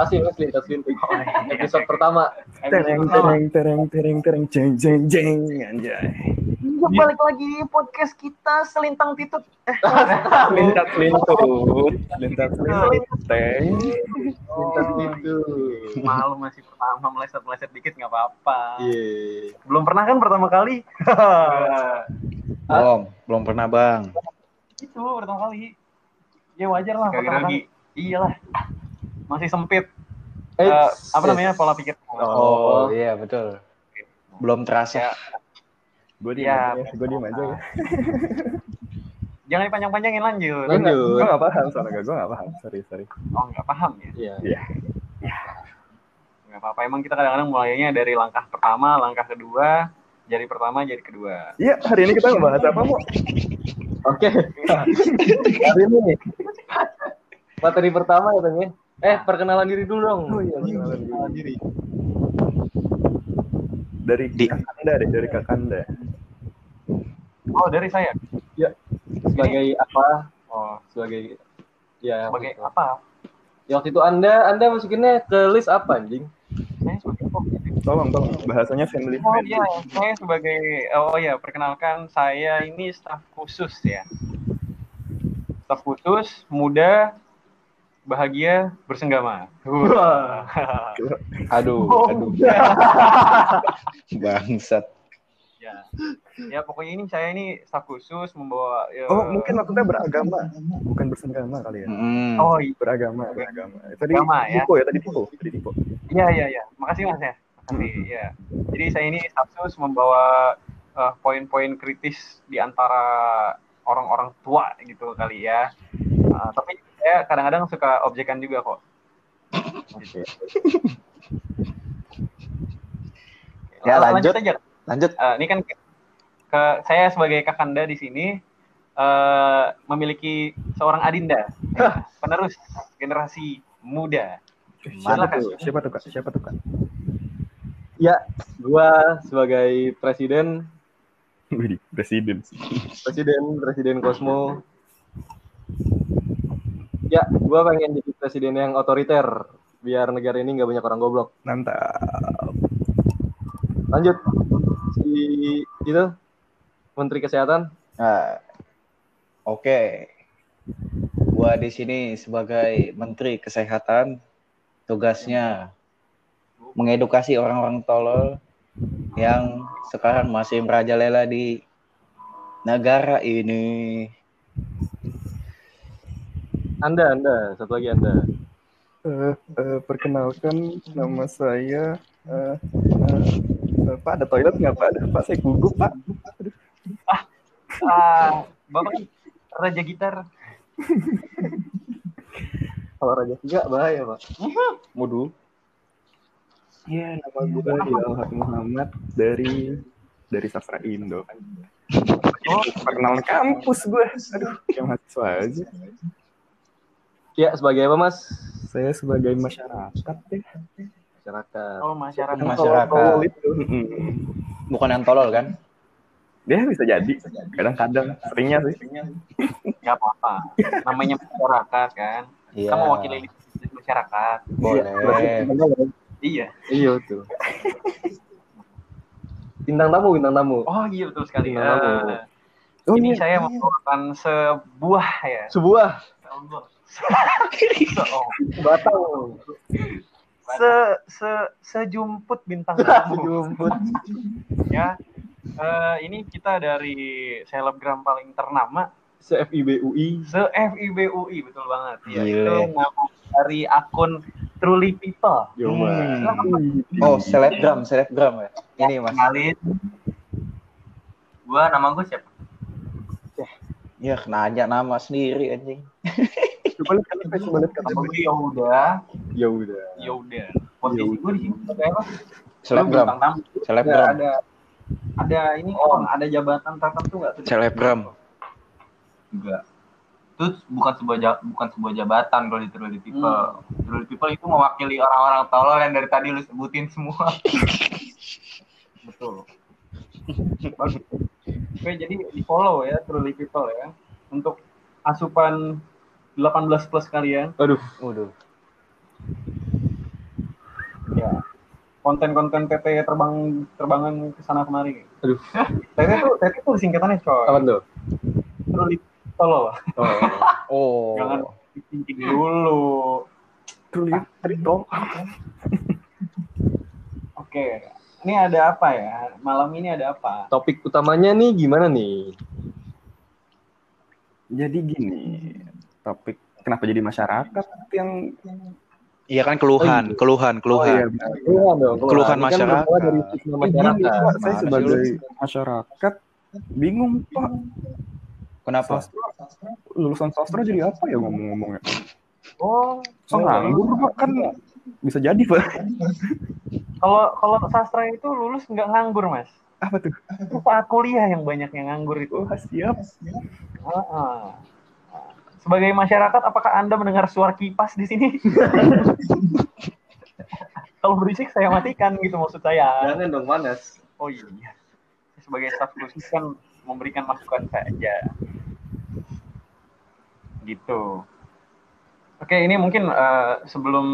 Asli, asli, asli. Episode pertama. Tereng tereng tereng tereng tereng jeng jeng jeng anjay. balik lagi di podcast kita selintang titut. Eh, Lintat lintut, lintat lintut. Lintas gitu. malu masih pertama meleset meleset dikit nggak apa-apa. Iya. Belum pernah kan pertama kali? Belum, belum pernah bang. Itu pertama kali. Ya wajar lah. pertama kali. Iyalah. Masih sempit. Eh, Eh, apa namanya pola pikir? Oh, iya betul. Belum terasa. Gue diem Ya, aja, gue diem aja ya. Jangan dipanjang-panjangin lanjut. Lanjut. Gue gak paham soalnya, gue gak paham. Sorry, sorry. Oh nggak paham ya? Iya. Iya. Nggak apa-apa. Emang kita kadang-kadang mulainya dari langkah pertama, langkah kedua, jari pertama, jari kedua. Iya, hari ini kita ngebahas apa, Mo? Oke. Hari ini materi pertama ya, Bang ya. Eh, perkenalan diri dulu dong. Oh, iya, perkenalan diri. Dari Di- Kakanda deh, dari Kakanda. Oh dari saya. Sebagai apa? Oh Sebagai ya sebagai apa? Ya, waktu itu Anda Anda masukinnya ke list apa anjing? Saya sebagai oh, Tolong, tolong. Bahasanya family Oh friendly. iya, saya sebagai oh ya perkenalkan saya ini staf khusus ya. Staf khusus, muda, bahagia, bersenggama. Wah. Aduh, Oh, aduh, bangsat. ya. ya pokoknya ini saya ini staf khusus membawa. ya, Oh, mungkin maksudnya beragama. Bukan bersenggama kali ya. Hmm. Oh iya, Beragama, beragama. Tadi Beragama, ya. tipe ya, tadi tipe. Tadi tipe. iya iya iya. Makasih mas ya. Makasih ya. Jadi saya ini staf khusus membawa eh, poin-poin kritis di antara orang-orang tua gitu kali ya. Ah, tapi saya kadang-kadang suka objekan juga kok. Oke. Ya, lanjut. aja. Lanjut. Eh, ini kan ke, ke- saya sebagai kakanda di sini eh, memiliki seorang adinda penerus generasi muda. Siapa tuh? Siapa tuh, Kak? Siapa tuh, Kak? Ya, gua sebagai presiden presiden. presiden presiden Cosmo ya gua pengen jadi presiden yang otoriter biar negara ini nggak banyak orang goblok Mantap. lanjut si itu menteri kesehatan Nah, Oke. Gua di sini sebagai Menteri Kesehatan, tugasnya mengedukasi orang-orang tolol yang sekarang masih merajalela di negara ini. Anda anda satu lagi anda Eh, eh, perkenalkan nama saya eh, eh, eh, Pak ada toilet nggak Pak? Ada Pak saya gugup Pak. Aduh. Ah, Bapak kan raja gitar. kalau raja tiga bahaya pak mudu Iya nama gue Ilham Muhammad dari dari Sastra Indo kan. Oh. Perkenalan kampus gue. Aduh, kayak mahasiswa aja. Ya sebagai apa mas Saya sebagai masyarakat ya. masyarakat Oh, masyarakat. Masyarakat. Tolol itu. Bukan yang tolol kan? Dia bisa jadi. Kadang-kadang seringnya sih. Nggak apa-apa. Namanya masyarakat kan. Iya. Kita mewakili masyarakat. Boleh. Iya. iya tuh bintang tamu bintang tamu Oh iya betul sekali. Bintang tamu. Eh, Oh, ini iya. saya membawakan sebuah ya. sebuah Oh, batang se se sejumput bintang tamu sejumput ya. Eh, ini kita dari selebgram paling ternama se FIBUI se FIBUI betul banget ya. Gile. Itu ngaku dari akun Truly People. Coba. Oh, selebgram, selebgram ya. Ini Mas. Kenalin. Gua nama gue siapa? Ya, nanya nama sendiri anjing. Coba lihat kata coba lihat kata gue Yoda. ya udah Yoda. Posisi gue di sini apa? Selebgram, selebgram, ada ada ini oh, ada jabatan tertentu nggak tuh? selebgram. juga itu bukan sebuah ja- bukan sebuah jabatan kalau di Truly People. Hmm. Truly People itu mewakili orang-orang tolol yang dari tadi lu sebutin semua. Betul. Bagus. Oke, jadi di follow ya Truly People ya untuk asupan 18 plus kalian. aduh Waduh. konten-konten TT terbang terbangan ke sana kemari. Aduh. TT tuh TT tuh singkatannya coy. Apa tuh? Truly tolol. Oh. Oh. Jangan dicincin dulu. Truly Trito. Oke. Ini ada apa ya? Malam ini ada apa? Topik utamanya nih gimana nih? Jadi gini, topik kenapa jadi masyarakat yang Iya kan keluhan, keluhan, Oh iya, keluhan. benar. Keluhan dong. Keluhan Ini kan masyarakat. bermula dari Gini, masyarakat. Pak, saya sebagai masyarakat bingung Pak. Kenapa? Sastra, lulusan sastra jadi apa ya ngomong-ngomongnya? Oh, So nganggur Pak kan bisa jadi Pak. kalau kalau sastra itu lulus nggak nganggur mas. Apa tuh? Itu saat kuliah yang banyak yang nganggur itu. Oh siap. Ah, ah. Sebagai masyarakat, apakah anda mendengar suara kipas di sini? Kalau berisik saya matikan gitu maksud saya. Jangan dong panas. Oh iya. Sebagai staf khusus kan memberikan masukan saja. Gitu. Oke, ini mungkin eh, sebelum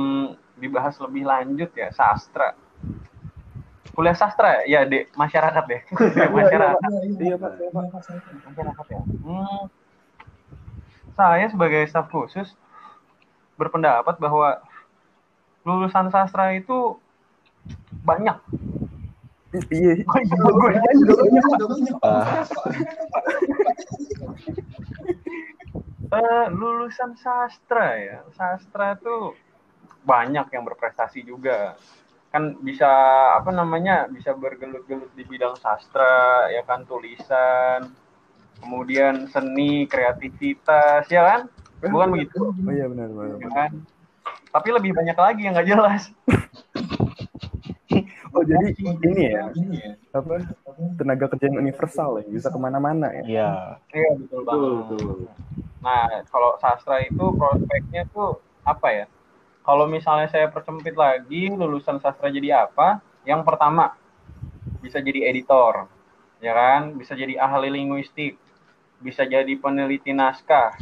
dibahas lebih lanjut ya sastra. Kuliah sastra ya, Dek, masyarakat deh. masyarakat. Iya Pak. Iya, Pak. masyarakat ya. Hmm. Saya sebagai staf khusus berpendapat bahwa lulusan sastra itu banyak. Iya. Eh, lulusan sastra ya, sastra tuh banyak yang berprestasi juga. Kan bisa apa namanya? Bisa bergelut-gelut di bidang sastra, ya kan tulisan, kemudian seni, kreativitas, ya kan? Bukan begitu, Oh iya benar benar. ya kan? Tapi lebih banyak lagi yang nggak jelas. Oh jadi ini ya apa tenaga kerja yang universal ya bisa ke mana-mana ya. Iya. Iya betul banget. Nah kalau sastra itu prospeknya tuh apa ya? Kalau misalnya saya percempit lagi lulusan sastra jadi apa? Yang pertama bisa jadi editor, ya kan? Bisa jadi ahli linguistik, bisa jadi peneliti naskah,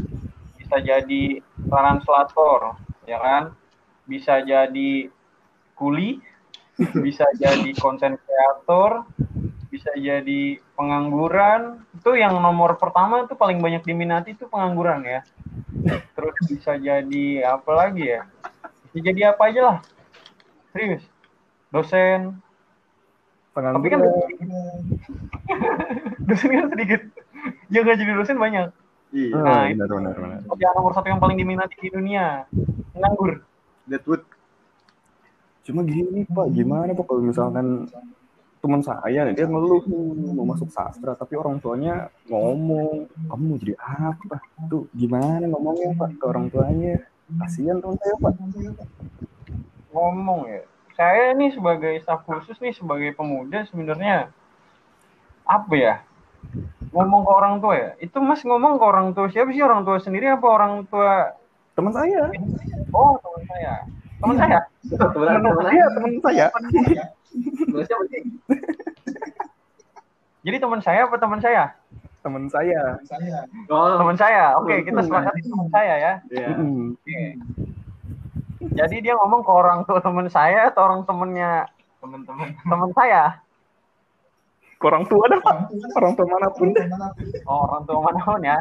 bisa jadi translator, ya kan? Bisa jadi kuli, bisa jadi konten kreator, bisa jadi pengangguran. Itu yang nomor pertama itu paling banyak diminati itu pengangguran ya. Terus bisa jadi apa lagi ya? Bisa jadi apa aja lah. Serius. Dosen. Tapi kan Pengangguran. dosen kan sedikit. Ya nggak jadi dosen banyak. Iya. Oh, Nah, benar benar benar. Pekerjaan nomor satu yang paling diminati di dunia. Nganggur. Deadwood. Cuma gini Pak, gimana Pak kalau misalkan teman saya nih dia ngeluh mau masuk sastra tapi orang tuanya ngomong kamu mau jadi apa tuh gimana ngomongnya Pak ke orang tuanya kasihan teman saya Pak ngomong ya. Saya nih sebagai staf khusus nih sebagai pemuda sebenarnya apa ya? Ngomong ke orang tua ya. Itu Mas ngomong ke orang tua siapa sih? Orang tua sendiri apa orang tua? teman saya Oh, teman saya. Teman saya. Teman teman iya teman saya teman siapa sih? Jadi teman saya apa teman saya? teman saya Oh, Teman saya. Oke, kita sepakat itu teman saya ya. iya. Mm. Oke. Jadi dia ngomong ke orang tua teman saya atau orang temennya teman-teman teman saya? Orang tua dah Pak orang tua mana pun deh Oh, orang tua mana pun ya.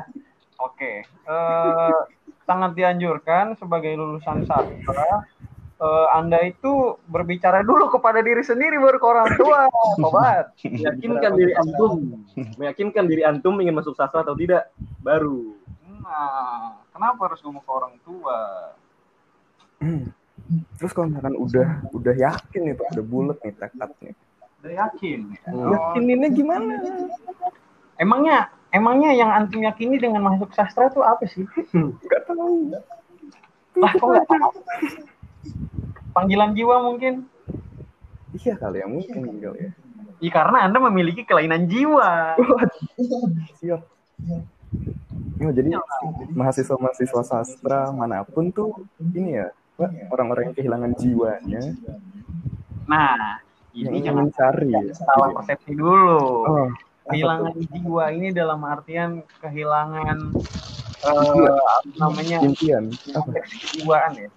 Oke. Eh, sangat dianjurkan sebagai lulusan sastra eh, Anda itu berbicara dulu kepada diri sendiri baru ke orang tua. Sobat. Meyakinkan diri antum, meyakinkan diri antum ingin masuk sastra atau tidak, baru. Nah, kenapa harus ngomong ke orang tua? terus kalau misalkan udah udah yakin nih Pak udah bulat nih tekadnya Udah yakin. ya? Hmm. Oh, yakininnya gimana emangnya emangnya yang antum yakini dengan masuk sastra itu apa sih? nggak tahu Lah, kok nggak tahu? Panggilan jiwa mungkin? iya kali ya mungkin kali ya Ya, karena Anda memiliki kelainan jiwa. siap Oh, jadi mahasiswa-mahasiswa sastra mana pun tuh ini ya orang-orang yang kehilangan jiwanya Nah, ini jangan ya. salah persepsi dulu. Oh, kehilangan jiwa ini dalam artian kehilangan eh, apa namanya impian kejiwaan ya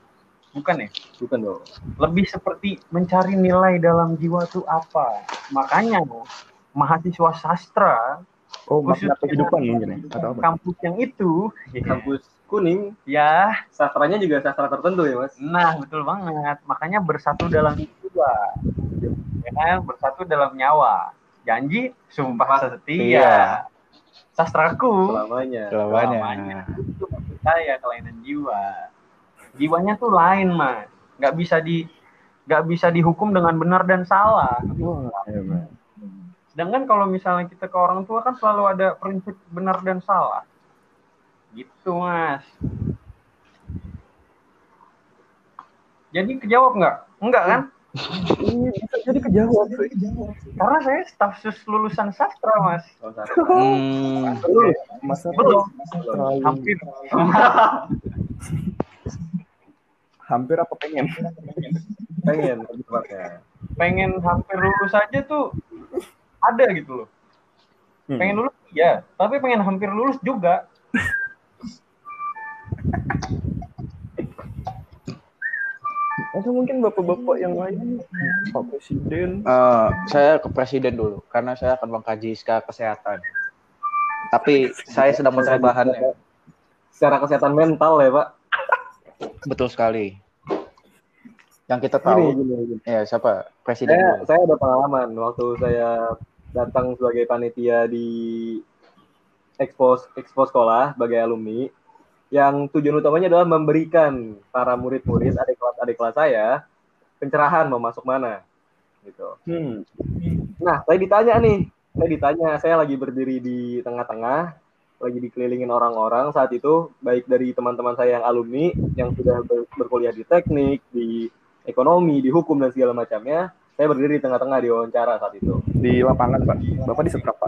bukan ya Bukan dong. lebih seperti mencari nilai dalam jiwa tuh apa makanya mahasiswa sastra Oh, Khusus- kehidupan mungkin ya? Atau apa? kampus yang itu Kampus kuning, ya sastranya juga sastra tertentu ya mas. nah betul banget makanya bersatu dalam jiwa ya kan bersatu dalam nyawa. Janji sumpah setia. Iya. sastraku. Selamanya. Selamanya. itu maksud saya kelainan jiwa. Jiwanya tuh lain mas. Nggak bisa di nggak bisa dihukum dengan benar dan salah. Wah, hebat. sedangkan kalau misalnya kita ke orang tua kan selalu ada prinsip benar dan salah. Gitu mas. Jadi kejawab nggak? Enggak kan Iya, bisa jadi kejawab. sih. karena saya staf sus lulusan sastra mas Oh, sastra. Hmm, Masa belum terlalu- hampir hampir apa pengen? Pengen tepatnya. pengen hampir lulus aja tuh ada gitu loh Hmm. pengen lulus iya tapi pengen hampir lulus juga Atau mungkin bapak-bapak yang lain, Pak Presiden. eh, saya ke presiden dulu karena saya akan mengkaji skala kesehatan. Tapi saya sedang mencari bahannya. Secara kesehatan mental ya pak. Betul sekali. Yang kita Gini, tahu, gini, gini. ya siapa presiden Saya, dulu. saya ada pengalaman waktu saya datang sebagai panitia di expo expo sekolah sebagai alumni yang tujuan utamanya adalah memberikan para murid-murid adik kelas adik kelas saya pencerahan mau masuk mana gitu. Hmm. Nah, saya ditanya nih, saya ditanya, saya lagi berdiri di tengah-tengah, lagi dikelilingin orang-orang saat itu, baik dari teman-teman saya yang alumni, yang sudah ber- berkuliah di teknik, di ekonomi, di hukum dan segala macamnya, saya berdiri di tengah-tengah di wawancara saat itu. Di lapangan, Pak. Bapak di seberapa?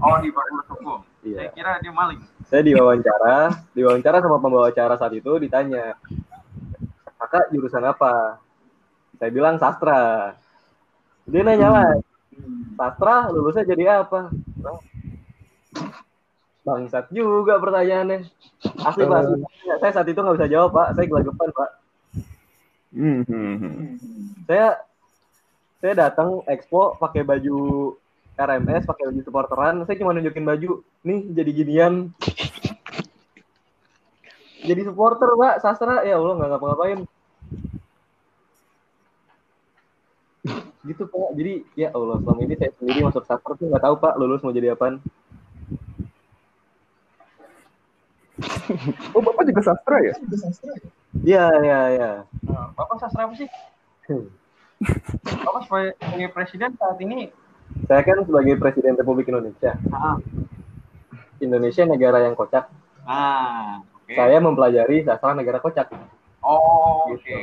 oh di fakultas hukum saya Iya. kira dia maling Saya diwawancara, diwawancara sama pembawa acara saat itu ditanya, kakak jurusan apa? Saya bilang sastra. Dia nanya lagi, sastra lulusnya jadi apa? Bangsat juga pertanyaannya. Asli pak, asli. saya saat itu nggak bisa jawab pak, saya gelagapan pak. Hmm, hmm, hmm. Saya saya datang expo pakai baju RMS, pakai baju supporteran, saya cuma nunjukin baju, nih jadi ginian. Jadi supporter pak, sastra ya Allah nggak ngapa-ngapain. Gitu pak, jadi ya Allah selama ini saya sendiri masuk sastra tuh nggak tahu pak lulus mau jadi apaan. Oh, Bapak juga sastra ya? Iya iya iya. Nah, bapak sastra apa sih bapak sebagai sebagai presiden saat ini Saya kan sebagai Presiden Republik Indonesia. ah, Indonesia negara yang kocak. ah oke Saya mempelajari sastra negara kocak. oh oke Gitu.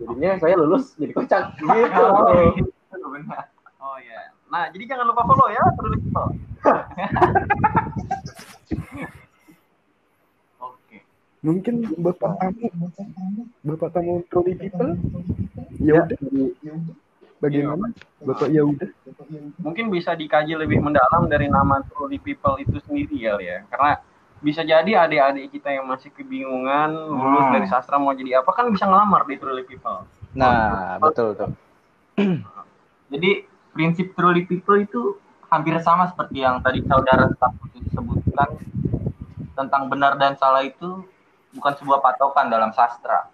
Jadinya saya lulus jadi kocak. Gitu. Oh, gitu, benar. Oh ya. Nah, jadi jangan lupa follow ya, terus. Oke. Mungkin Bapak tamu, Bapak tamu trolley people? Ya, Ya udah, jadi bagaimana? Bapak ya udah. Mungkin bisa dikaji lebih mendalam dari nama truly people itu sendiri kali ya. Karena bisa jadi adik-adik kita yang masih kebingungan lulus dari sastra mau jadi apa kan bisa ngelamar di truly people. Nah, betul tuh. Jadi prinsip truly people itu hampir sama seperti yang tadi saudara staf khusus sebutkan tentang benar dan salah itu bukan sebuah patokan dalam sastra.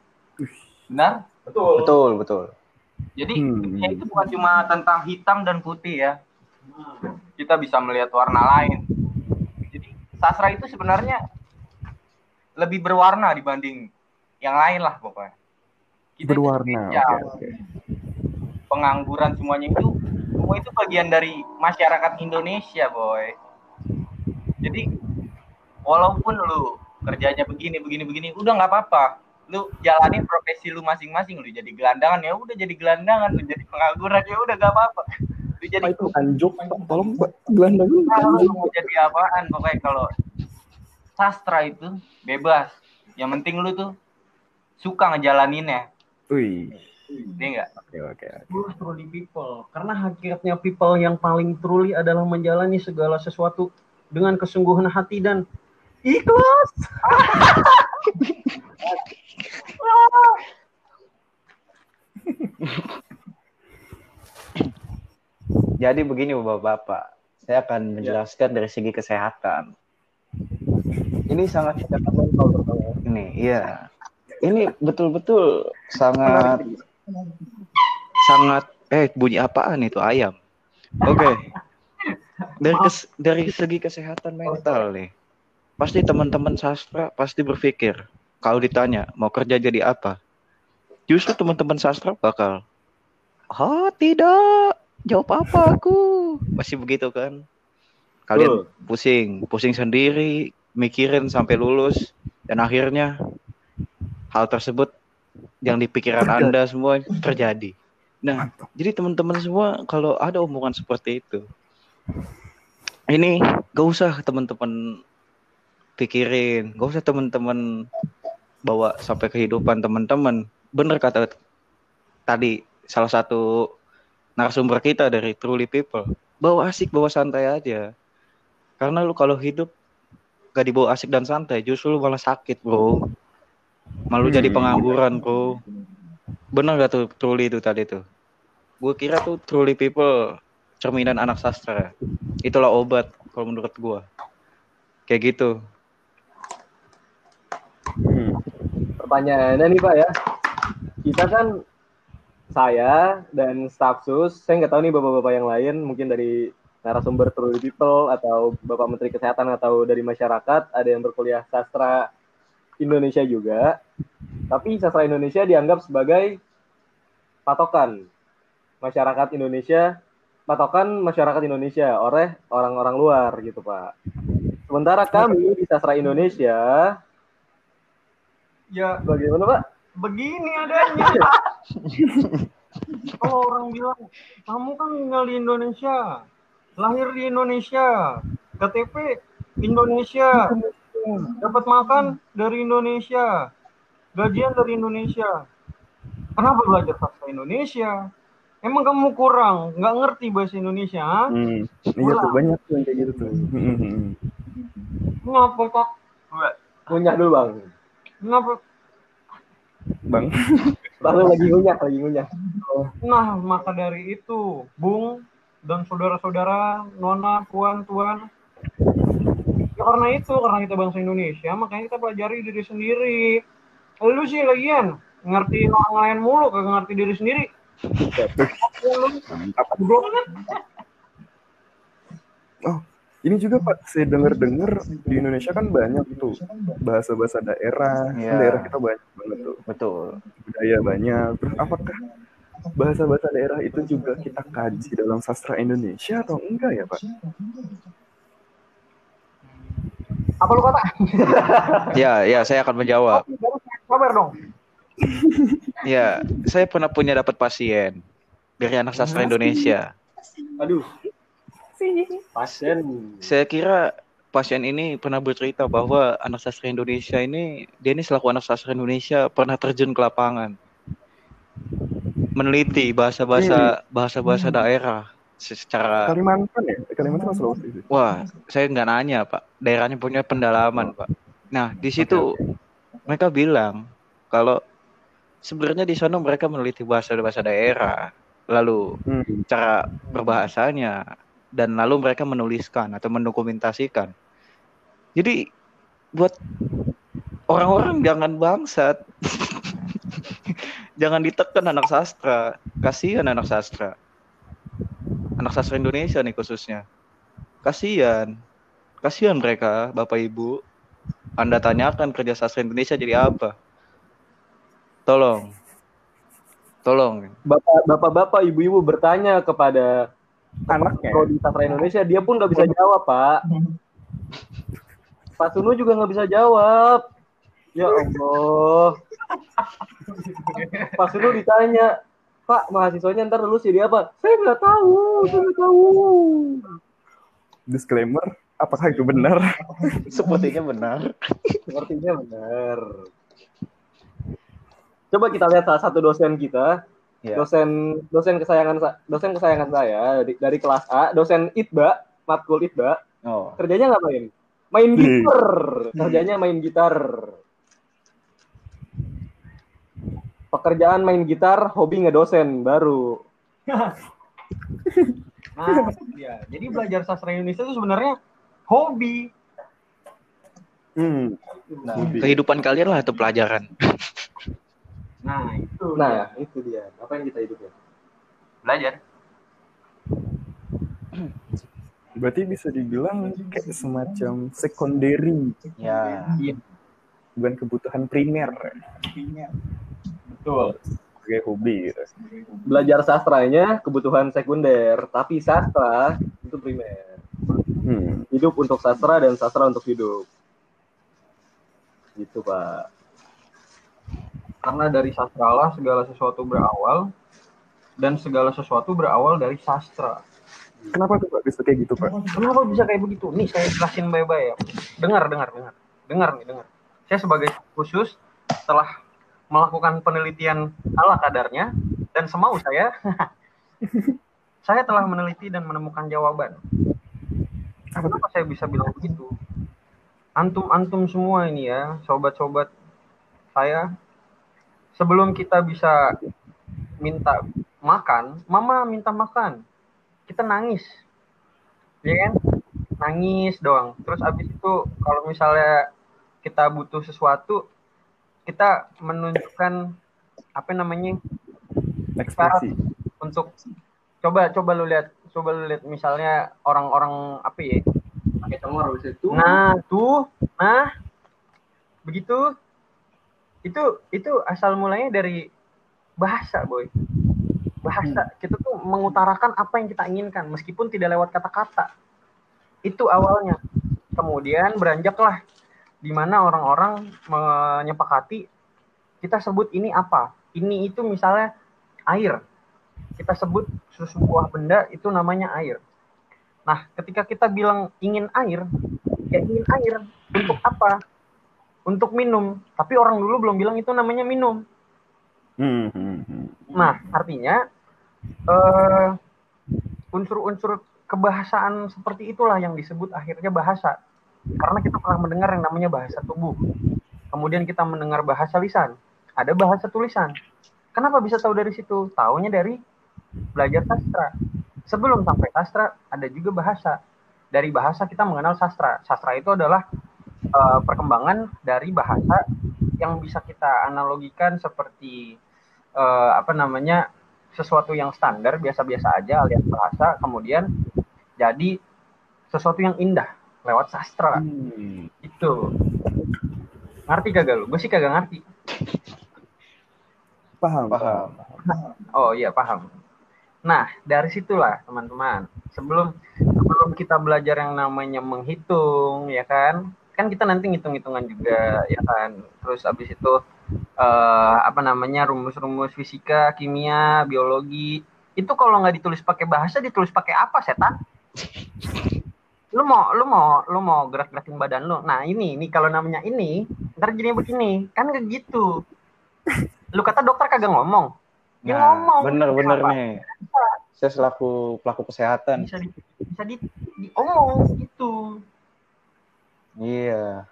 Benar? betul. Betul, betul. Jadi Hmm. ya itu bukan cuma tentang hitam dan putih ya. Kita bisa melihat warna lain. Jadi sastra itu sebenarnya lebih berwarna dibanding yang lain lah pokoknya. Kita Berwarna. ya, Oke, oke. pengangguran semuanya itu semua itu bagian dari masyarakat Indonesia, boy. Jadi walaupun lu kerjanya begini begini begini udah nggak apa-apa. Lu jalanin profesi lu masing-masing, lu jadi gelandangan ya udah jadi gelandangan, lu jadi pengangguran ya udah nggak apa-apa. Lu jadi itu Pak. Tolong gelandangan kalau lu mau jadi apaan pokoknya kalau sastra itu bebas. Yang penting lu tuh suka ngejalaninnya. Wih, Iya enggak? oke oke. Truly people. Karena hakikatnya people yang paling truly adalah menjalani segala sesuatu dengan kesungguhan hati dan ikhlas. Jadi begini Bapak-bapak, saya akan menjelaskan dari segi kesehatan. Ini sangat mental terutama. ini, iya. Ini betul-betul sangat sangat eh bunyi apaan itu ayam. Oke. Dari kes- dari segi kesehatan mental nih. Pasti teman-teman sastra pasti berpikir kalau ditanya mau kerja jadi apa? Justru teman-teman sastra bakal Oh tidak, jawab apa aku? Masih begitu kan? Kalian pusing, pusing sendiri, mikirin sampai lulus, dan akhirnya hal tersebut yang di pikiran Anda semua terjadi. Nah, jadi teman-teman semua kalau ada omongan seperti itu, ini gak usah teman-teman pikirin, gak usah teman-teman bawa sampai kehidupan teman-teman. Bener kata tadi salah satu narasumber kita dari Truly People, bawa asik, bawa santai aja. Karena lu kalau hidup gak dibawa asik dan santai, justru lu malah sakit, bro. Malu jadi Hmm. pengangguran, bro. Bener gak tuh Truly itu tadi tuh? Gue kira tuh Truly People cerminan anak sastra. Itulah obat kalau menurut gue. Kayak gitu. Hmm. Pertanyaannya nih Pak ya, kita kan saya dan staf sus, saya nggak tahu nih bapak-bapak yang lain, mungkin dari narasumber Truly People atau Bapak Menteri Kesehatan atau dari masyarakat, ada yang berkuliah sastra Indonesia juga. Tapi sastra Indonesia dianggap sebagai patokan masyarakat Indonesia, patokan masyarakat Indonesia oleh orang-orang luar gitu Pak. Sementara kami di sastra Indonesia, Ya bagaimana Pak? begini adanya. Kalau orang bilang, kamu kan tinggal di Indonesia, lahir di Indonesia, KTP Indonesia, dapat makan dari Indonesia, gajian dari Indonesia. Kenapa belajar sastra Indonesia? Emang kamu kurang, nggak ngerti bahasa Indonesia? ha? Hmm. Iya tuh banyak tuh yang kayak gitu tuh. Ngapa kok? Ngunyah dulu Bang. Ngapa? Bang. Lalu lagi ngunyah, lagi ngunyah. Nah, maka dari itu, Bung dan saudara-saudara, nona, puan, tuan, ya karena itu, karena kita bangsa Indonesia, makanya kita pelajari diri sendiri. Lu sih lagian, ngerti orang lain mulu, kagak ngerti diri sendiri. Ya, Mantap. kan? Ini juga Pak, saya dengar-dengar di Indonesia kan banyak tuh bahasa-bahasa daerah. Kan Iya. Daerah kita banyak banget tuh. Betul. Budaya banyak. Terus apakah bahasa-bahasa daerah itu juga kita kaji dalam sastra Indonesia atau enggak ya Pak? Apa lu kata? Ya, ya saya akan menjawab. Sabar dong. Ya, saya pernah punya dapat pasien dari anak sastra Indonesia. Aduh. Pasien. Saya kira pasien ini pernah bercerita bahwa anak sastra Indonesia ini, dia ini selaku anak sastra Indonesia pernah terjun ke lapangan, meneliti bahasa-bahasa bahasa-bahasa daerah secara Kalimantan ya? Kalimantan atau Sulawesi sih? Wah, saya nggak nanya, Pak. Daerahnya punya pendalaman, Pak. Nah, di situ mereka bilang kalau sebenarnya di sana mereka meneliti bahasa-bahasa daerah, lalu Hmm. cara berbahasanya, dan lalu mereka menuliskan atau mendokumentasikan. Jadi buat orang-orang jangan bangsat. jangan ditekan anak sastra. Kasihan anak sastra. Anak sastra Indonesia nih khususnya. Kasihan. Kasihan mereka, Bapak Ibu. Anda tanyakan kerja sastra Indonesia jadi apa? Tolong. Tolong. Bapak, bapak-bapak, ibu-ibu bertanya kepada Anaknya. Prodi Sastra Indonesia, dia pun nggak bisa jawab, Pak. Pak Sunu juga nggak bisa jawab. Ya Allah. Pak Sunu ditanya, Pak, mahasiswanya ntar lulus jadi apa? Saya nggak tahu, saya nggak tahu. Disclaimer, apakah itu benar? Sepertinya benar. Sepertinya benar. Coba kita lihat salah satu dosen kita, Ya. dosen dosen kesayangan sa- dosen kesayangan saya dari, dari kelas A, dosen ITBA, matkul ITBA, Oh. kerjanya nggak main, main Hmm. gitar, kerjanya main gitar. pekerjaan main gitar, hobi ngedosen baru. Nah, ya. Jadi belajar sastra Indonesia itu sebenarnya hobi. Hmm. Nah, Hobi. kehidupan kalian lah itu pelajaran. Nah, itu. Nah, itu dia. Apa yang kita hidupin? belajar. Berarti bisa dibilang kayak semacam secondary, Ya. bukan kebutuhan primer Betul. sebagai hobi gitu. Belajar sastranya kebutuhan sekunder, tapi sastra itu primer. Hmm. Hidup untuk sastra dan sastra untuk hidup. Gitu, Pak. Karena dari sastralah segala sesuatu berawal dan segala sesuatu berawal dari sastra. Kenapa tuh Pak bisa kayak gitu Pak? Kenapa bisa kayak begitu? Nih saya jelasin baik-baik ya. Dengar, dengar, dengar. Dengar nih, dengar. Saya sebagai khusus telah melakukan penelitian ala kadarnya dan semau saya saya telah meneliti dan menemukan jawaban. Kenapa saya bisa bilang begitu? Antum-antum semua ini ya, sobat-sobat saya, sebelum kita bisa minta makan, mama minta makan, kita nangis, ya kan? Nangis doang. Terus abis itu kalau misalnya kita butuh sesuatu, kita menunjukkan apa namanya Ekspresi. untuk coba coba lu lihat coba lu lihat misalnya orang-orang apa ya Pakai congor itu. nah tuh nah begitu itu itu asal mulanya dari bahasa boy. Bahasa. Kita tuh mengutarakan apa yang kita inginkan meskipun tidak lewat kata-kata. Itu awalnya. Kemudian beranjaklah di mana orang-orang menyepakati kita sebut ini apa? Ini itu misalnya air. Kita sebut sebuah benda itu namanya air. Nah ketika kita bilang ingin air ya ingin air untuk apa untuk minum tapi orang dulu belum bilang itu namanya minum Hmm, hmm, hmm. Nah, artinya eh, unsur-unsur kebahasaan seperti itulah yang disebut akhirnya bahasa. Karena kita pernah mendengar yang namanya bahasa tubuh. Kemudian kita mendengar bahasa lisan. Ada bahasa tulisan. Kenapa bisa tahu dari situ? Taunya dari belajar sastra. Sebelum sampai sastra, ada juga bahasa. Dari bahasa kita mengenal sastra. Sastra itu adalah eh, perkembangan dari bahasa yang bisa kita analogikan seperti eh, apa namanya sesuatu yang standar biasa-biasa aja alias bahasa kemudian jadi sesuatu yang indah lewat sastra Hmm. itu ngerti kagak lu? Gue sih kagak ngerti. Paham, Paham. paham. Oh iya paham. Nah dari situlah teman-teman sebelum sebelum kita belajar yang namanya menghitung ya kan kan kita nanti ngitung-hitungan juga ya kan? Terus abis itu eh, apa namanya rumus-rumus fisika kimia biologi itu kalau nggak ditulis pakai bahasa ditulis pakai apa setan? Lu mau lu mau lu mau gerak-gerakin badan lu? Nah ini ini kalau namanya ini ntar jadi begini. Kan kayak gitu. Lu kata dokter kagak ngomong. Dia Nah, ngomong. bener-bener nih. Saya selaku pelaku kesehatan. bisa di, bisa di, diomong gitu Iya.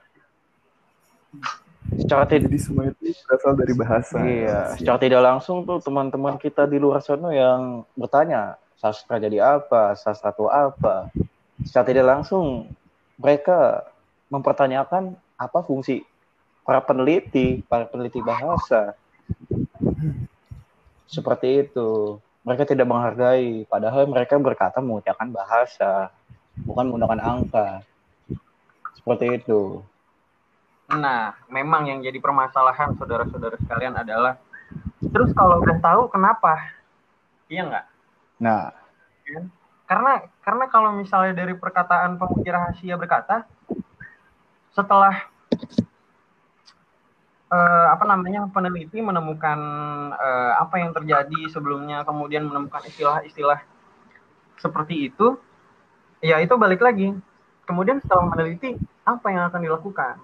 Secara tidak Jadi semua itu berasal dari bahasa. Iya, secara tidak langsung tuh teman-teman kita di luar sana yang bertanya, sastra jadi apa, sastra itu apa. Secara tidak langsung mereka mempertanyakan apa fungsi para peneliti, para peneliti bahasa. Seperti itu. Mereka tidak menghargai, padahal mereka berkata mengucapkan bahasa, bukan menggunakan angka. Seperti itu. Nah, memang yang jadi permasalahan saudara-saudara sekalian adalah terus kalau udah tahu kenapa? Iya nggak? Nah, Karena karena kalau misalnya dari perkataan pemuji rahasia berkata setelah eh, apa namanya peneliti menemukan eh, apa yang terjadi sebelumnya kemudian menemukan istilah-istilah seperti itu ya itu balik lagi kemudian setelah meneliti apa yang akan dilakukan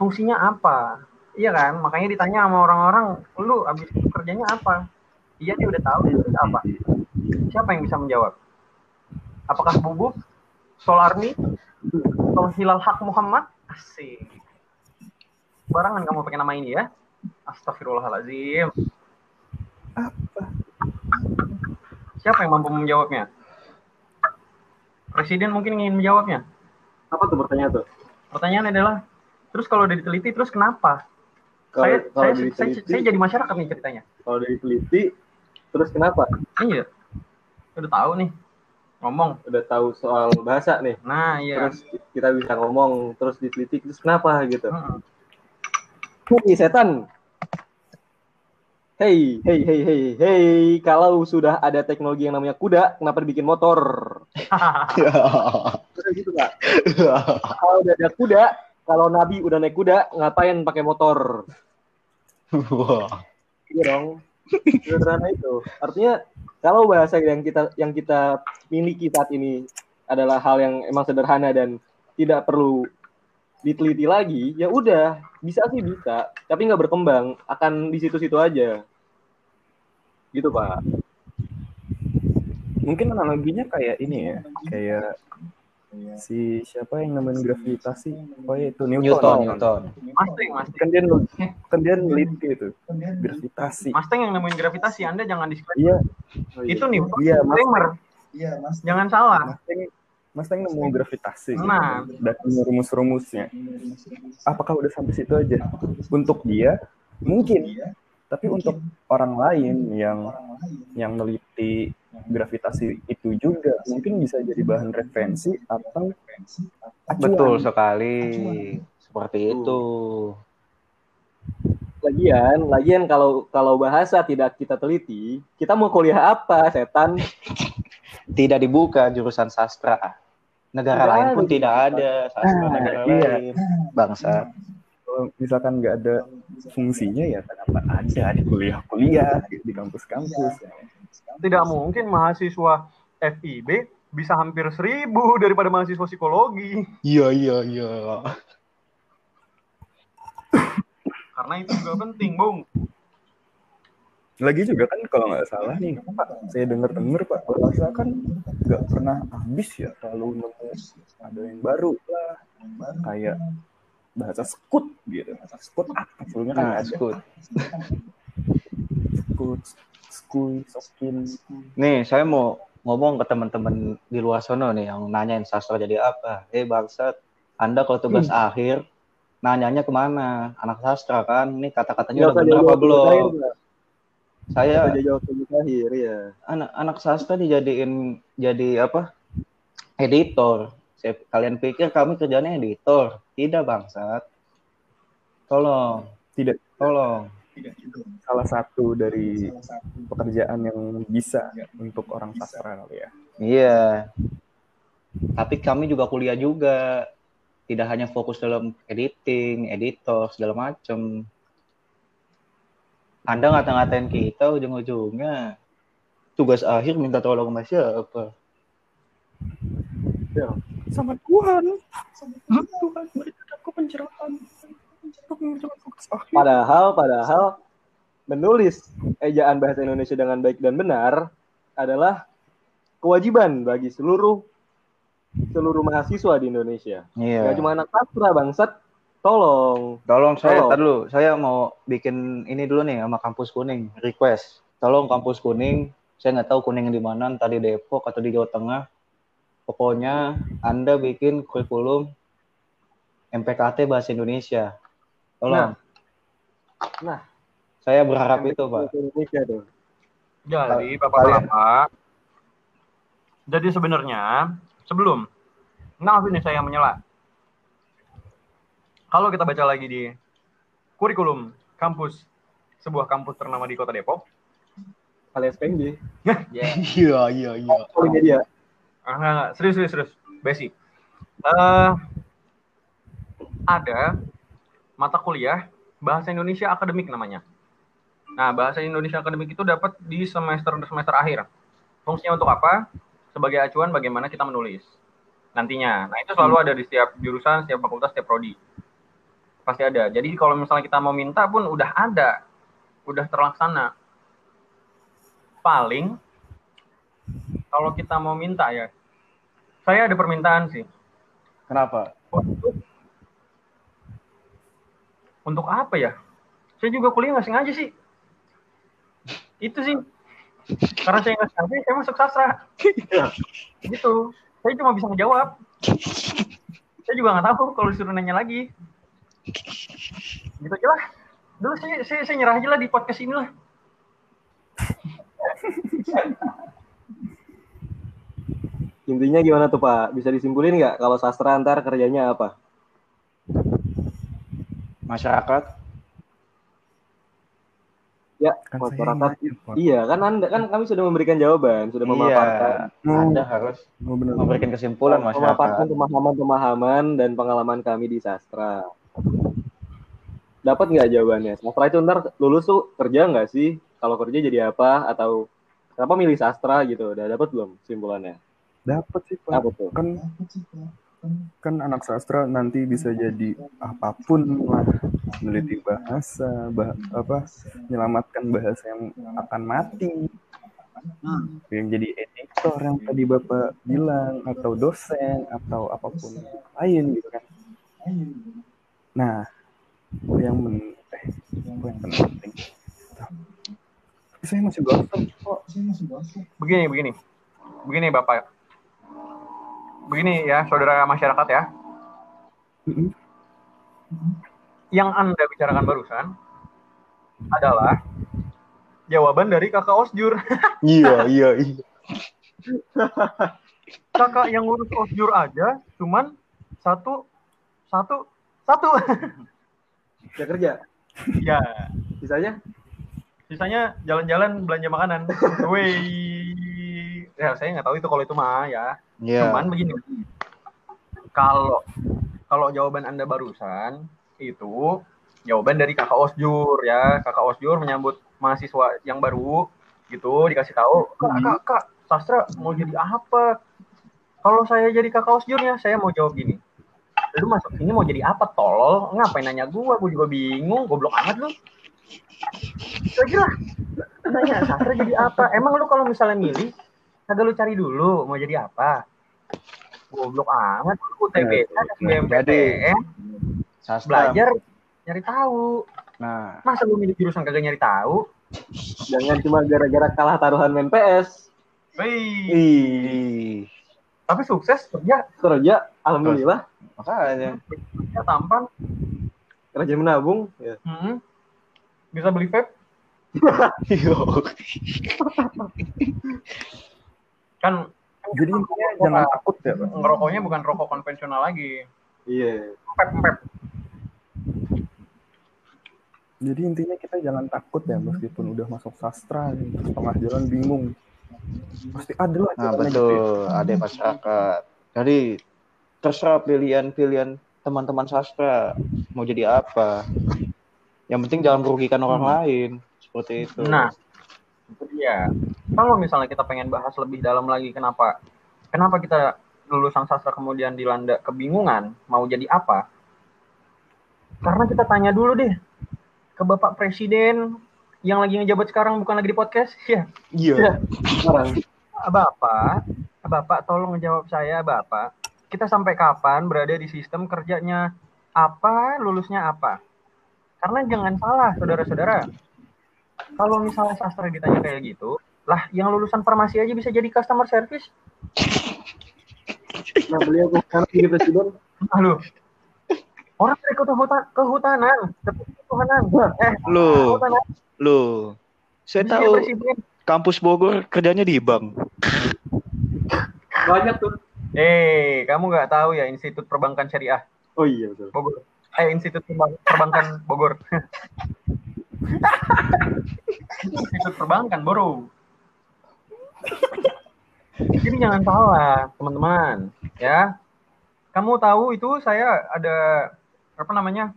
fungsinya apa? Iya kan? Makanya ditanya sama orang-orang lu abis itu kerjanya apa? Iya dia udah tahu udah apa. Siapa yang bisa menjawab? Apakah bubuk solarmi atau hilal hak Muhammad? Asik. Barangan kamu pakai nama ini ya. Astagfirullahaladzim apa? Siapa yang mampu menjawabnya? Presiden mungkin ingin menjawabnya. Apa tuh pertanyaan tuh? Pertanyaan adalah, terus kalau udah diteliti, terus kenapa? Kalau saya, kalau saya, saya, diteliti, saya jadi masyarakat nih ceritanya. kalau diteliti, terus kenapa? Iya, udah tahu nih ngomong. Udah tahu soal bahasa nih. Nah iya. Terus kita bisa ngomong, terus diteliti, terus kenapa gitu? Hei setan. Hei, hei, hei, hei, hei. Kalau sudah ada teknologi yang namanya kuda, kenapa dibikin motor? Terus gitu kak. Kalau udah ada kuda, kalau Nabi udah naik kuda, ngapain pakai motor? Wah. Iya dong. Sederhana itu. Artinya kalau bahasa yang kita yang kita miliki saat ini adalah hal yang emang sederhana dan tidak perlu diteliti lagi, ya udah bisa sih bisa, tapi nggak berkembang, akan di situ-situ aja. Gitu pak. Mungkin analoginya kayak ini ya, kayak si siapa yang nemuin gravitasi? Oh ya itu Newton. Newton, Newton. Mustang, Mustang. Kan dia kan dia neliti itu gravitasi. Mustang yang nemuin gravitasi, Anda jangan disclaimer. Iya, Itu nih, iya Mas disclaimer. Jangan salah. Mustang Mustang nemu gravitasi gitu. Nah. dan nemu rumus-rumusnya. Apakah udah sampai situ aja? Untuk dia mungkin, tapi untuk orang lain yang yang meliti gravitasi itu juga mungkin bisa jadi bahan referensi atau acuan. Betul sekali. Seperti itu. Lagian, lagian kalau kalau bahasa tidak kita teliti, kita mau kuliah apa, setan? Tidak dibuka jurusan sastra. Negara lain pun tidak ada sastra Ah, negara iya. lain. Bangsa. Kalau misalkan nggak ada fungsinya ya kenapa ada di kuliah-kuliah di kampus-kampus ya. Tidak mungkin mahasiswa FIB bisa hampir seribu daripada mahasiswa psikologi. Iya, iya, iya. Karena itu juga penting, Bung. Lagi juga kan kalau nggak salah nih, Pak, saya dengar-dengar Pak, bahasa kan nggak pernah habis ya, selalu nemu ada yang baru lah, kayak bahasa skut gitu. Skut apa sebelumnya kan Nah, ada skut. skut, skui, sokin. Nih, saya mau ngomong ke teman-teman di luar sono nih yang nanyain sastra jadi apa. Eh, bangsat. Anda kalau tugas akhir nanyanya ke mana? Anak sastra kan? Ini kata-katanya udah bener apa belum? Saya tugas akhir ya. anak anak sastra dijadiin jadi apa editor saya kalian pikir kami kerjanya editor? Tidak bangsat. Tolong. Tidak. tolong. Salah satu dari pekerjaan yang bisa untuk orang sastra kali ya. iya. Tapi kami juga kuliah juga. Tidak hanya fokus dalam editing editor segala macem. Anda ngata-ngatain kita ujung-ujungnya. Tugas akhir minta tolong sama siapa Sama Tuhan, sama Tuhan berikan aku pencerahan. Padahal, padahal menulis ejaan bahasa Indonesia dengan baik dan benar adalah kewajiban bagi seluruh seluruh mahasiswa di Indonesia. iya Gak cuma anak sastra bangsat, tolong. Tolong saya, Tolong. dulu. Saya mau bikin ini dulu nih sama kampus kuning, request. Tolong kampus kuning, saya nggak tahu kuning di mana, entah di Depok atau di Jawa Tengah. Pokoknya Anda bikin kurikulum MPKT Bahasa Indonesia. Tolong. Nah. Saya berharap itu, Pak. Indonesia. Jadi, Kalian- Bapak-bapak, jadi sebenarnya sebelum, nah ini saya menyela. Kalau kita baca lagi di kurikulum kampus, sebuah kampus ternama di kota Depok, Alias PNJ. Iya, iya, iya. Enggak, enggak. serius, serius, serius. Basic. Eh, ada mata kuliah bahasa Indonesia akademik namanya. Nah, bahasa Indonesia akademik itu dapat di semester semester akhir. Fungsinya untuk apa? Sebagai acuan bagaimana kita menulis nantinya. Nah, itu selalu ada di setiap jurusan, setiap fakultas, setiap prodi. Pasti ada. Jadi kalau misalnya kita mau minta pun udah ada. Udah terlaksana. Paling kalau kita mau minta ya, saya ada permintaan sih. Kenapa? Untuk apa ya? Saya juga kuliah nggak sengaja sih. itu sih karena saya nggak ngerti saya masuk sastra gitu saya cuma bisa menjawab saya juga nggak tahu kalau disuruh nanya lagi gitu aja lah dulu saya, saya, saya nyerah aja lah di podcast ini lah Intinya gimana tuh Pak? Bisa disimpulin nggak kalau sastra antar kerjanya apa? Masyarakat Ya, Kan masyarakat. Iya, kan Anda kan kami sudah memberikan jawaban, sudah memaparkan. Iya, Anda harus Oh, benar. memberikan kesimpulan memaparkan masyarakat. pemahaman-pemahaman dan pengalaman kami di sastra. Dapat nggak jawabannya? Sastra itu ntar lulus tuh kerja nggak sih? Kalau kerja jadi apa? Atau kenapa milih sastra gitu? Udah dapat belum simpulannya? Dapat sih, Pak. Apa tuh? Kan kan anak sastra nanti bisa jadi apa pun lah. Meneliti bahasa bah, apa menyelamatkan bahasa yang akan mati. Yang jadi editor yang tadi bapak bilang atau dosen atau apa pun lain gitu kan. Nah yang men eh yang penting? Saya masih gosong kok. Begini begini. Begini bapak begini ya saudara masyarakat ya Mm-mm. yang anda bicarakan barusan adalah jawaban dari kakak Osjur Iya, iya, iya. kakak yang ngurus Osjur aja cuman satu satu satu Ya kerja. ya Sisanya? sisanya jalan-jalan belanja makanan Wih. Ya saya nggak tahu itu kalau itu mah ya Iya. Cuman begini, kalau kalau jawaban anda barusan itu jawaban dari kakak Osjur ya, kakak Osjur menyambut mahasiswa yang baru gitu dikasih tahu, kak kak kak sastra mau jadi apa? Kalau saya jadi kakak Osjurnya, saya mau jawab gini. Lu masuk sini mau jadi apa tolol? Ngapain nanya gua? Gua juga bingung, goblok amat lu. Aja lah. Tanya sastra jadi apa? Emang lu kalau misalnya milih, kagak lu cari dulu mau jadi apa? Goblok amat lu UTBK Ya, SBMPTN Sastra. belajar nyari tahu. Nah, Masa lu milih jurusan kagak nyari tahu? Jangan cuma gara-gara kalah taruhan main PS. Wih, tapi sukses kerja, Kerja, alhamdulillah. makanya. kerja tampan, Kerja menabung. Ya. hmm, bisa beli vape, Iya. kan jadi intinya jangan takut ya pak ngerokoknya bukan rokok konvensional lagi. Iya. Vape, vape. jadi intinya kita jangan takut ya meskipun udah masuk sastra nih, terus tengah jalan bingung pasti ada lah Nah, jalannya gitu ya. betul. Ada masyarakat. Jadi terserah pilihan-pilihan teman-teman sastra mau jadi apa. Yang penting jangan merugikan orang lain. Seperti itu. Nah, itu dia. Kalau misalnya kita pengen bahas lebih dalam lagi, kenapa? Kenapa kita lulusan sastra kemudian dilanda kebingungan mau jadi apa? Karena kita tanya dulu deh ke Bapak Presiden yang lagi ngejabat sekarang bukan lagi di podcast, ya. Iya. Sekarang. Bapak, Bapak tolong ngejawab saya, Bapak. Kita sampai kapan berada di sistem kerjanya apa, lulusnya apa? Karena jangan salah, saudara-saudara. Kalau misalnya sastra ditanya kayak gitu, lah yang lulusan farmasi aja bisa jadi customer service. Nah, beliau sekarang jadi presiden. Halo. Orang dari kehutan, kehutanan, kehutanan. Eh, kehutanan. loh. Saya tahu presiden. kampus Bogor kerjanya di bank. Banyak tuh. Eh, kamu nggak tahu ya Institut Perbankan Syariah Oh iya betul. Bogor. Eh, Institut Perbankan Bogor. Institut Perbankan, bro. Jadi jangan salah, teman-teman. Ya, kamu tahu itu saya ada apa namanya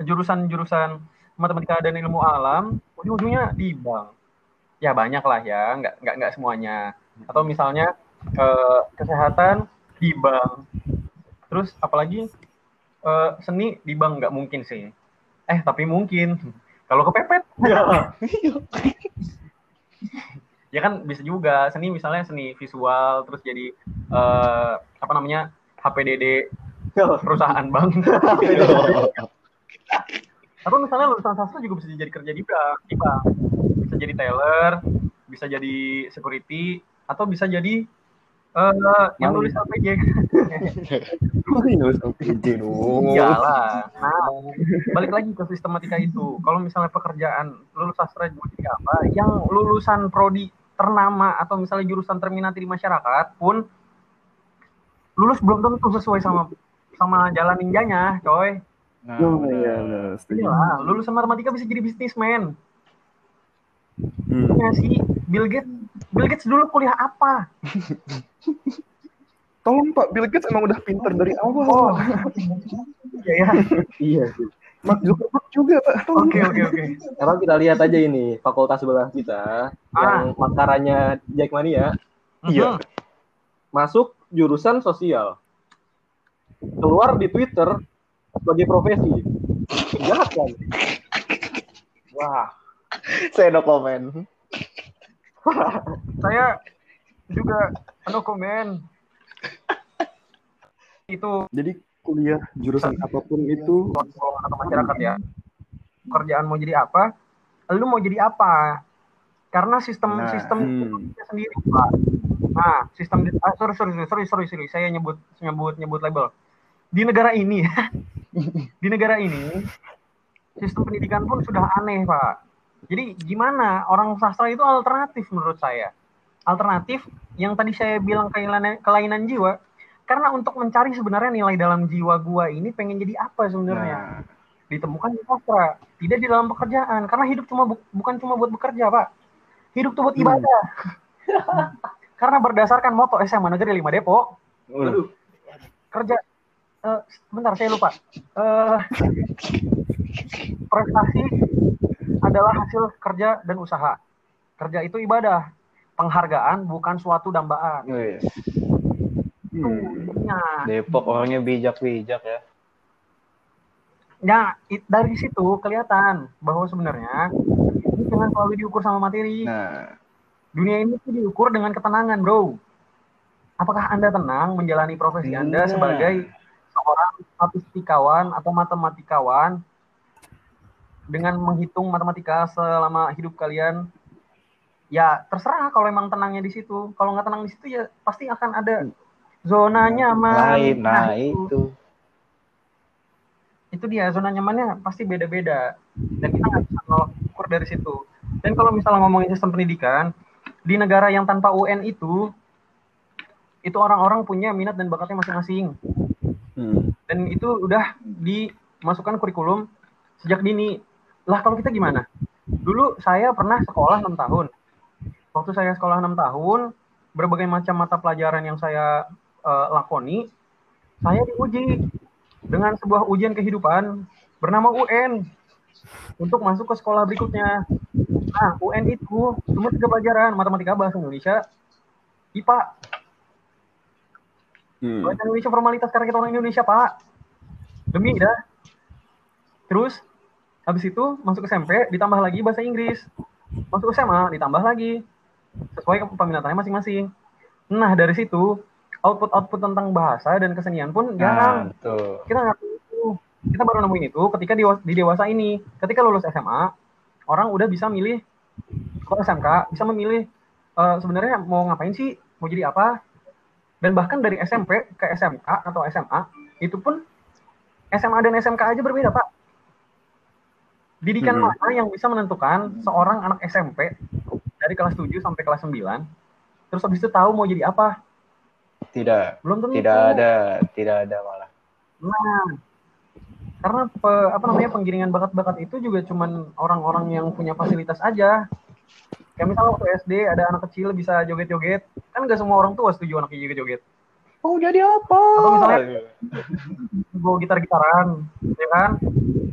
jurusan-jurusan matematika dan ilmu alam, ujung-ujungnya di bank. Ya banyak lah ya, nggak nggak nggak semuanya. Atau misalnya eh, kesehatan di bank. Terus apalagi eh, seni di bank nggak mungkin sih. Eh tapi mungkin kalau kepepet ya kan bisa juga seni misalnya seni visual terus jadi eh, apa namanya HPDD perusahaan bank atau misalnya lulusan sastra juga bisa jadi kerja di bank di bank bisa jadi teller, bisa jadi security, atau bisa jadi eh yang nulis LPG. Ini usah PJ dong. Iyalah. Nah, balik lagi ke sistematika itu. Kalau misalnya pekerjaan lulus sastra jadi apa? Yang lulusan prodi ternama atau misalnya jurusan terminati di masyarakat pun lulus belum tentu sesuai sama sama jalan ninjanya, coy. Nah, Oh, iya, benar. Setuju. Iyalah, lulusan matematika bisa jadi bisnismen. Hmm. Ya sih, Bill Gates Bill Gates dulu kuliah apa? Tolong Pak, Bill Gates emang udah pinter dari awal. Oh. Iya ya. Iya sih. Mark Zuckerberg juga Pak. Oke, oke, oke. Sekarang kita lihat aja ini fakultas sebelah kita yang makarannya Jackmania Iya. Mhm. masuk jurusan sosial. Keluar di Twitter sebagai profesi. Jahat kan? Wah, Saya no comment. saya juga no comment. Itu Jadi kuliah jurusan apa pun itu golongan atau masyarakat ya. Pekerjaan mau jadi apa? Lu mau jadi apa? Karena sistem Nah, sistem hmm. sendiri, Pak. Nah, sistem ah, sorry, sorry, sorry, sorry, sorry, saya nyebut nyebut nyebut label. Di negara ini, di negara ini sistem pendidikan pun sudah aneh, Pak. Jadi gimana orang sastra itu alternatif menurut saya. Alternatif yang tadi saya bilang kelainan, kelainan jiwa. Karena untuk mencari sebenarnya nilai dalam jiwa gua ini pengen jadi apa sebenarnya Nah, ditemukan di sastra, tidak di dalam pekerjaan. Karena hidup cuma bu- bukan cuma buat bekerja, Pak. Hidup tuh buat ibadah. Karena berdasarkan moto SMA Negeri 5 Depok, Aduh, kerja eh bentar saya lupa. Eh prestasi adalah hasil kerja dan usaha. Kerja itu ibadah. Penghargaan bukan suatu dambaan. Hmm. Nah, Depok orangnya bijak-bijak ya. Nah, it- dari situ kelihatan bahwa sebenarnya ini jangan selalu diukur sama materi. Nah, Dunia ini tuh diukur dengan ketenangan, bro. Apakah Anda tenang menjalani profesi Anda Nah. sebagai seorang statistikawan atau matematikawan dengan menghitung matematika selama hidup kalian? Ya, terserah kalau emang tenangnya di situ. Kalau nggak tenang di situ ya pasti akan ada zona nyaman. lain, nah itu. itu. Dia zona nyamannya pasti beda-beda. Dan kita nggak bisa nolak ukur dari situ. Dan kalau misalnya ngomongin sistem pendidikan di negara yang tanpa UN itu itu orang-orang punya minat dan bakatnya masing-masing. Hmm. dan itu udah dimasukkan kurikulum sejak dini. Lah kalau kita gimana? Dulu saya pernah sekolah enam tahun. Waktu saya sekolah enam tahun berbagai macam mata pelajaran yang saya eh, lakoni saya diuji dengan sebuah ujian kehidupan bernama UN untuk masuk ke sekolah berikutnya nah UN itu cuma tiga pelajaran matematika bahasa Indonesia IPA Hmm. Bahasa Indonesia formalitas karena kita orang Indonesia, Pak. Demi dah. Terus habis itu masuk SMP ditambah lagi bahasa Inggris. Masuk SMA ditambah lagi. Sesuai ke peminatannya masing-masing. Nah, dari situ output-output tentang bahasa dan kesenian pun jarang. Nah, tuh. Kita nggak. Kita baru nemuin itu ketika di, di dewasa ini. Ketika lulus SMA, orang udah bisa milih kalau SMK bisa memilih eh, sebenarnya mau ngapain sih, mau jadi apa, dan bahkan dari SMP ke SMK atau SMA itu pun SMA dan SMK aja berbeda pak didikan Mhm. mana yang bisa menentukan seorang anak SMP dari kelas 7 sampai kelas 9 terus habis itu tahu mau jadi apa Tidak, belum tentu tidak ada, tidak ada malah. nah karena pe- apa namanya penggiringan bakat-bakat itu juga cuman orang-orang yang punya fasilitas aja kayak misalnya waktu SD ada anak kecil bisa joget-joget kan nggak semua orang tua setuju anaknya joget-joget Oh, jadi apa? Atau misalnya- bawa gitar-gitaran, ya kan?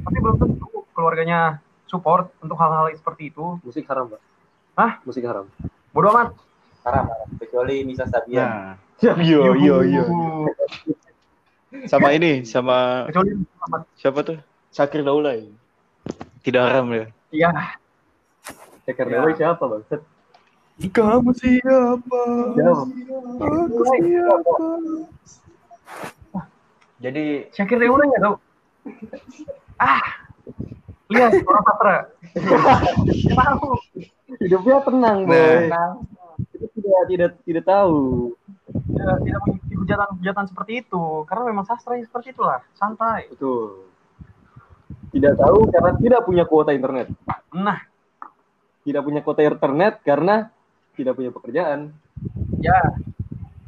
Tapi belum tentu keluarganya support untuk hal-hal seperti itu. musik haram, Pak. Hah? Musik haram. Bodoh amat. Haram, haram. Kecuali Nisa Sabian. Nah, yo yo yo. Sama ini, sama siapa tuh? Sakir Daulay. Tidak haram ya. Iya. Ceker Ya. Dewa siapa, Bang? Set. Kamu siapa? Siapa? Aku siapa? Jadi Syakir Dewa nggak tahu. Ah. Lihat orang sastra. Tahu. hidupnya tenang boy Nah. Kita tidak tidak tidak tahu. Tidak, tidak mengikuti hujatan-hujatan seperti itu. Karena memang sastra yang seperti itulah. Santai. Betul. Tidak tahu karena tidak punya kuota internet. Nah. Tidak punya kuota internet karena tidak punya pekerjaan. Ya.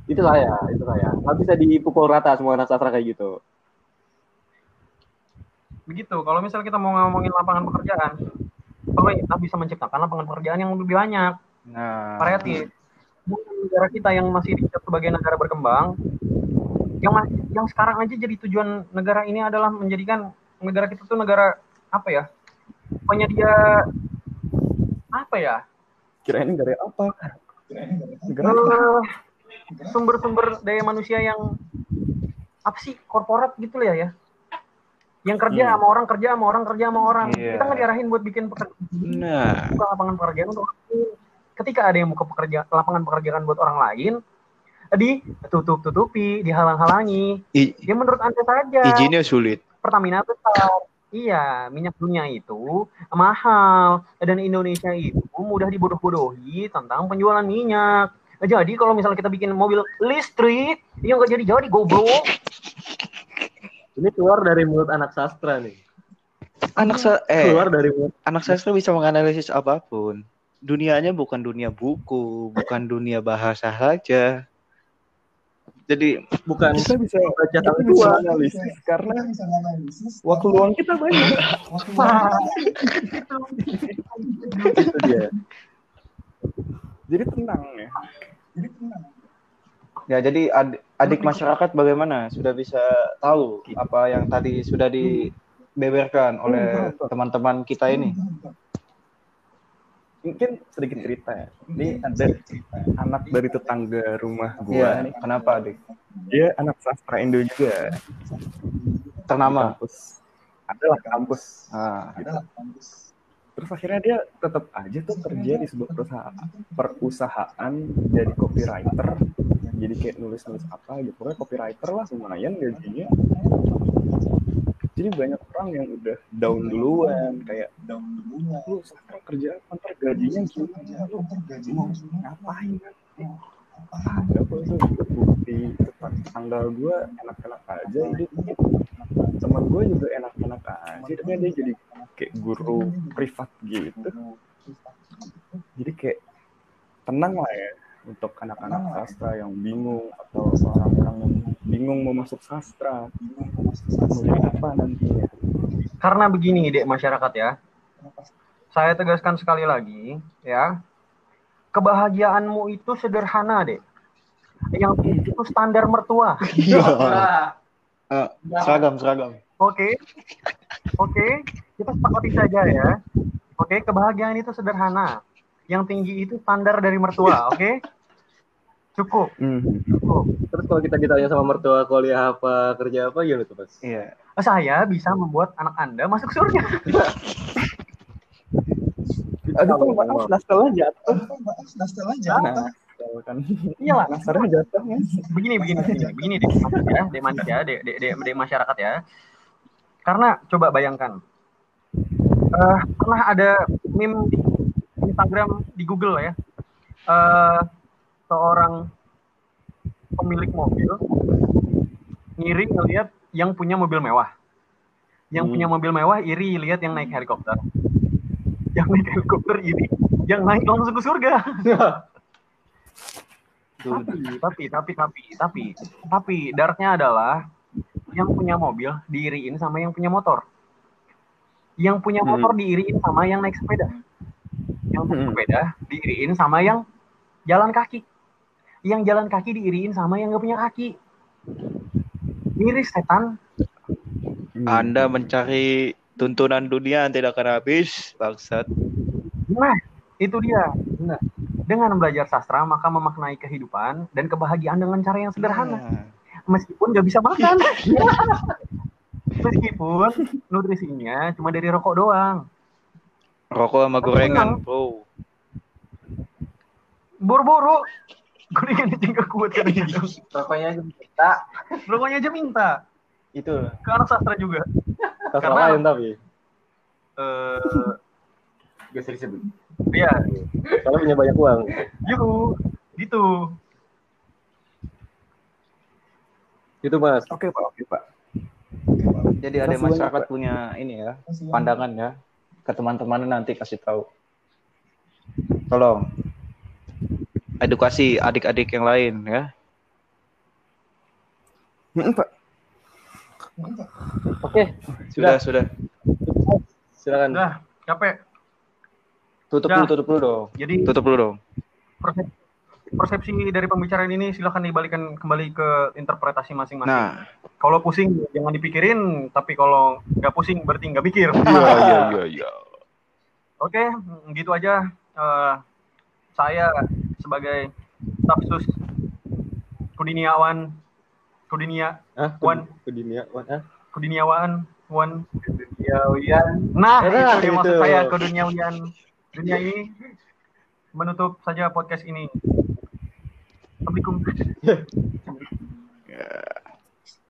Itu saya itu saya. Nggak bisa dipukul rata semua anak sastra kayak gitu. Begitu. Kalau misalnya kita mau ngomongin lapangan pekerjaan pemerintah bisa menciptakan lapangan pekerjaan yang lebih banyak. Nah, variatif negara kita yang masih dicap sebagai negara berkembang yang masih yang sekarang aja jadi tujuan negara ini adalah menjadikan negara kita tuh negara apa ya penyedia apa ya Kirain negara apa? Negara apa? Eh, sumber-sumber daya manusia yang apa sih korporat gitu lah ya yang kerja Hmm. sama orang kerja sama orang kerja sama orang Iya. kita nggak diarahin buat bikin pekerjaan nah, buka lapangan pekerjaan untuk. Ketika ada yang buka pekerja lapangan pekerjaan buat orang lain ditutup tutupi dihalang-halangi. I- ya menurut anda saja. izinnya sulit. Pertamina besar. Iya minyak dunia itu mahal. Dan Indonesia itu mudah dibodoh-bodohi tentang penjualan minyak. Jadi kalau misalnya kita bikin mobil listrik yang nggak jadi jadi goblok. Ini keluar dari mulut anak sastra nih. Anak sa eh keluar dari mulut. anak sastra bisa menganalisis apa pun. Dunianya bukan dunia buku, bukan dunia bahasa saja. Jadi bukan Kita bisa baca kita bisa analisis karena waktu luang kita banyak. itu dia Jadi tenang ya. ya jadi ad- adik masyarakat bagaimana sudah bisa tahu apa yang tadi sudah dibeberkan oleh teman-teman kita ini. Mungkin sedikit cerita ya. Ini ada anak dari tetangga rumah gua Iya, nih. kenapa adik? Dia anak sastra Indo juga. Ternama. Kampus. Adalah kampus. Ah, Terus akhirnya dia tetap aja tuh kerja di sebuah perusahaan, perusahaan jadi copywriter. Jadi kayak nulis-nulis apa gitu. Pokoknya copywriter lah lumayan gajinya. Jadi banyak orang yang udah down duluan kayak lu sastra kerja apa ntar gajinya gimana? lu mau ngapain? Nanti ada kok itu bukti tempat tanggal gue enak-enak aja jadi teman gue juga enak-enak aja tapi dia jadi kayak guru privat gitu. jadi kayak tenang lah ya untuk anak-anak sastra yang bingung atau orang-orang yang bingung mau masuk sastra. Mau jadi apa nantinya karena begini dek masyarakat ya. Saya tegaskan sekali lagi ya. Kebahagiaanmu itu sederhana dek. Yang itu standar mertua. Eh, seragam seragam. Oke, oke, kita sepakati saja ya. Oke, kebahagiaan itu sederhana. Yang tinggi itu standar dari mertua, oke? Cukup, Mhm. cukup. terus kalau kita ditanya sama mertua kuliah apa kerja apa gimana tuh mas Iya. Saya bisa membuat anak Anda masuk surga. aduh kok maaf nastelnya jatuh Nah, Tahu kan iyalah. nastarnya jatuh mas Begini, begini, begini, begini deh, maksudnya, deh manusia, deh, deh, deh, deh masyarakat ya. Karena coba bayangkan, eh pernah ada meme di Instagram di Google ya, eh seorang pemilik mobil ngiri ngelihat yang punya mobil mewah, yang Hmm. punya mobil mewah iri lihat yang naik helikopter, yang naik helikopter iri, yang naik langsung ke surga. tapi tapi tapi tapi tapi tapi darknya adalah yang punya mobil diiriin sama yang punya motor yang punya Hmm. motor diiriin sama yang naik sepeda yang Hmm. sepeda diiriin sama yang jalan kaki yang jalan kaki diiriin sama yang nggak punya kaki miris setan Anda mencari tuntunan dunia yang tidak akan habis, bangsat. nah itu dia Nah, dengan belajar sastra maka memaknai kehidupan dan kebahagiaan dengan cara yang sederhana Nah, meskipun nggak bisa makan. meskipun nutrisinya cuma dari rokok doang. Rokok sama gorengan, bro. Boro-boro. Gorengan aja nggak kuat kan gitu. rokoknya aja kita Rokoknya aja minta. itu Ke anak sastra juga. sastra Karena- lain tapi Eh, gak usah disebut Iya, Soalnya punya banyak uang. yuk, gitu. Itu mas. Oke pak, oke pak. Jadi ada masyarakat punya ini ya, pandangan ya. Ke teman-teman nanti kasih tahu. Tolong edukasi adik-adik yang lain ya. Hmm, pak. Oke, Sudah, sudah. silakan. Udah, capek. Tutup dulu, tutup dulu dong. Jadi Tutup dulu dong. persep- persepsi dari pembicaraan ini silahkan dibalikan kembali ke interpretasi masing-masing. Nah, Kalau pusing jangan dipikirin, tapi kalau nggak pusing berarti nggak mikir. iya iya iya iya. Oke, gitu aja. Eh, saya sebagai stafsus Kudiniawan, Kudinia? Wan. Ke dunia, Wan. Hah? Kudiniawan, Wan. Nah, Nah, itu yang maksud itu. saya ke dunia dunia ini menutup saja podcast ini. Assalamualaikum.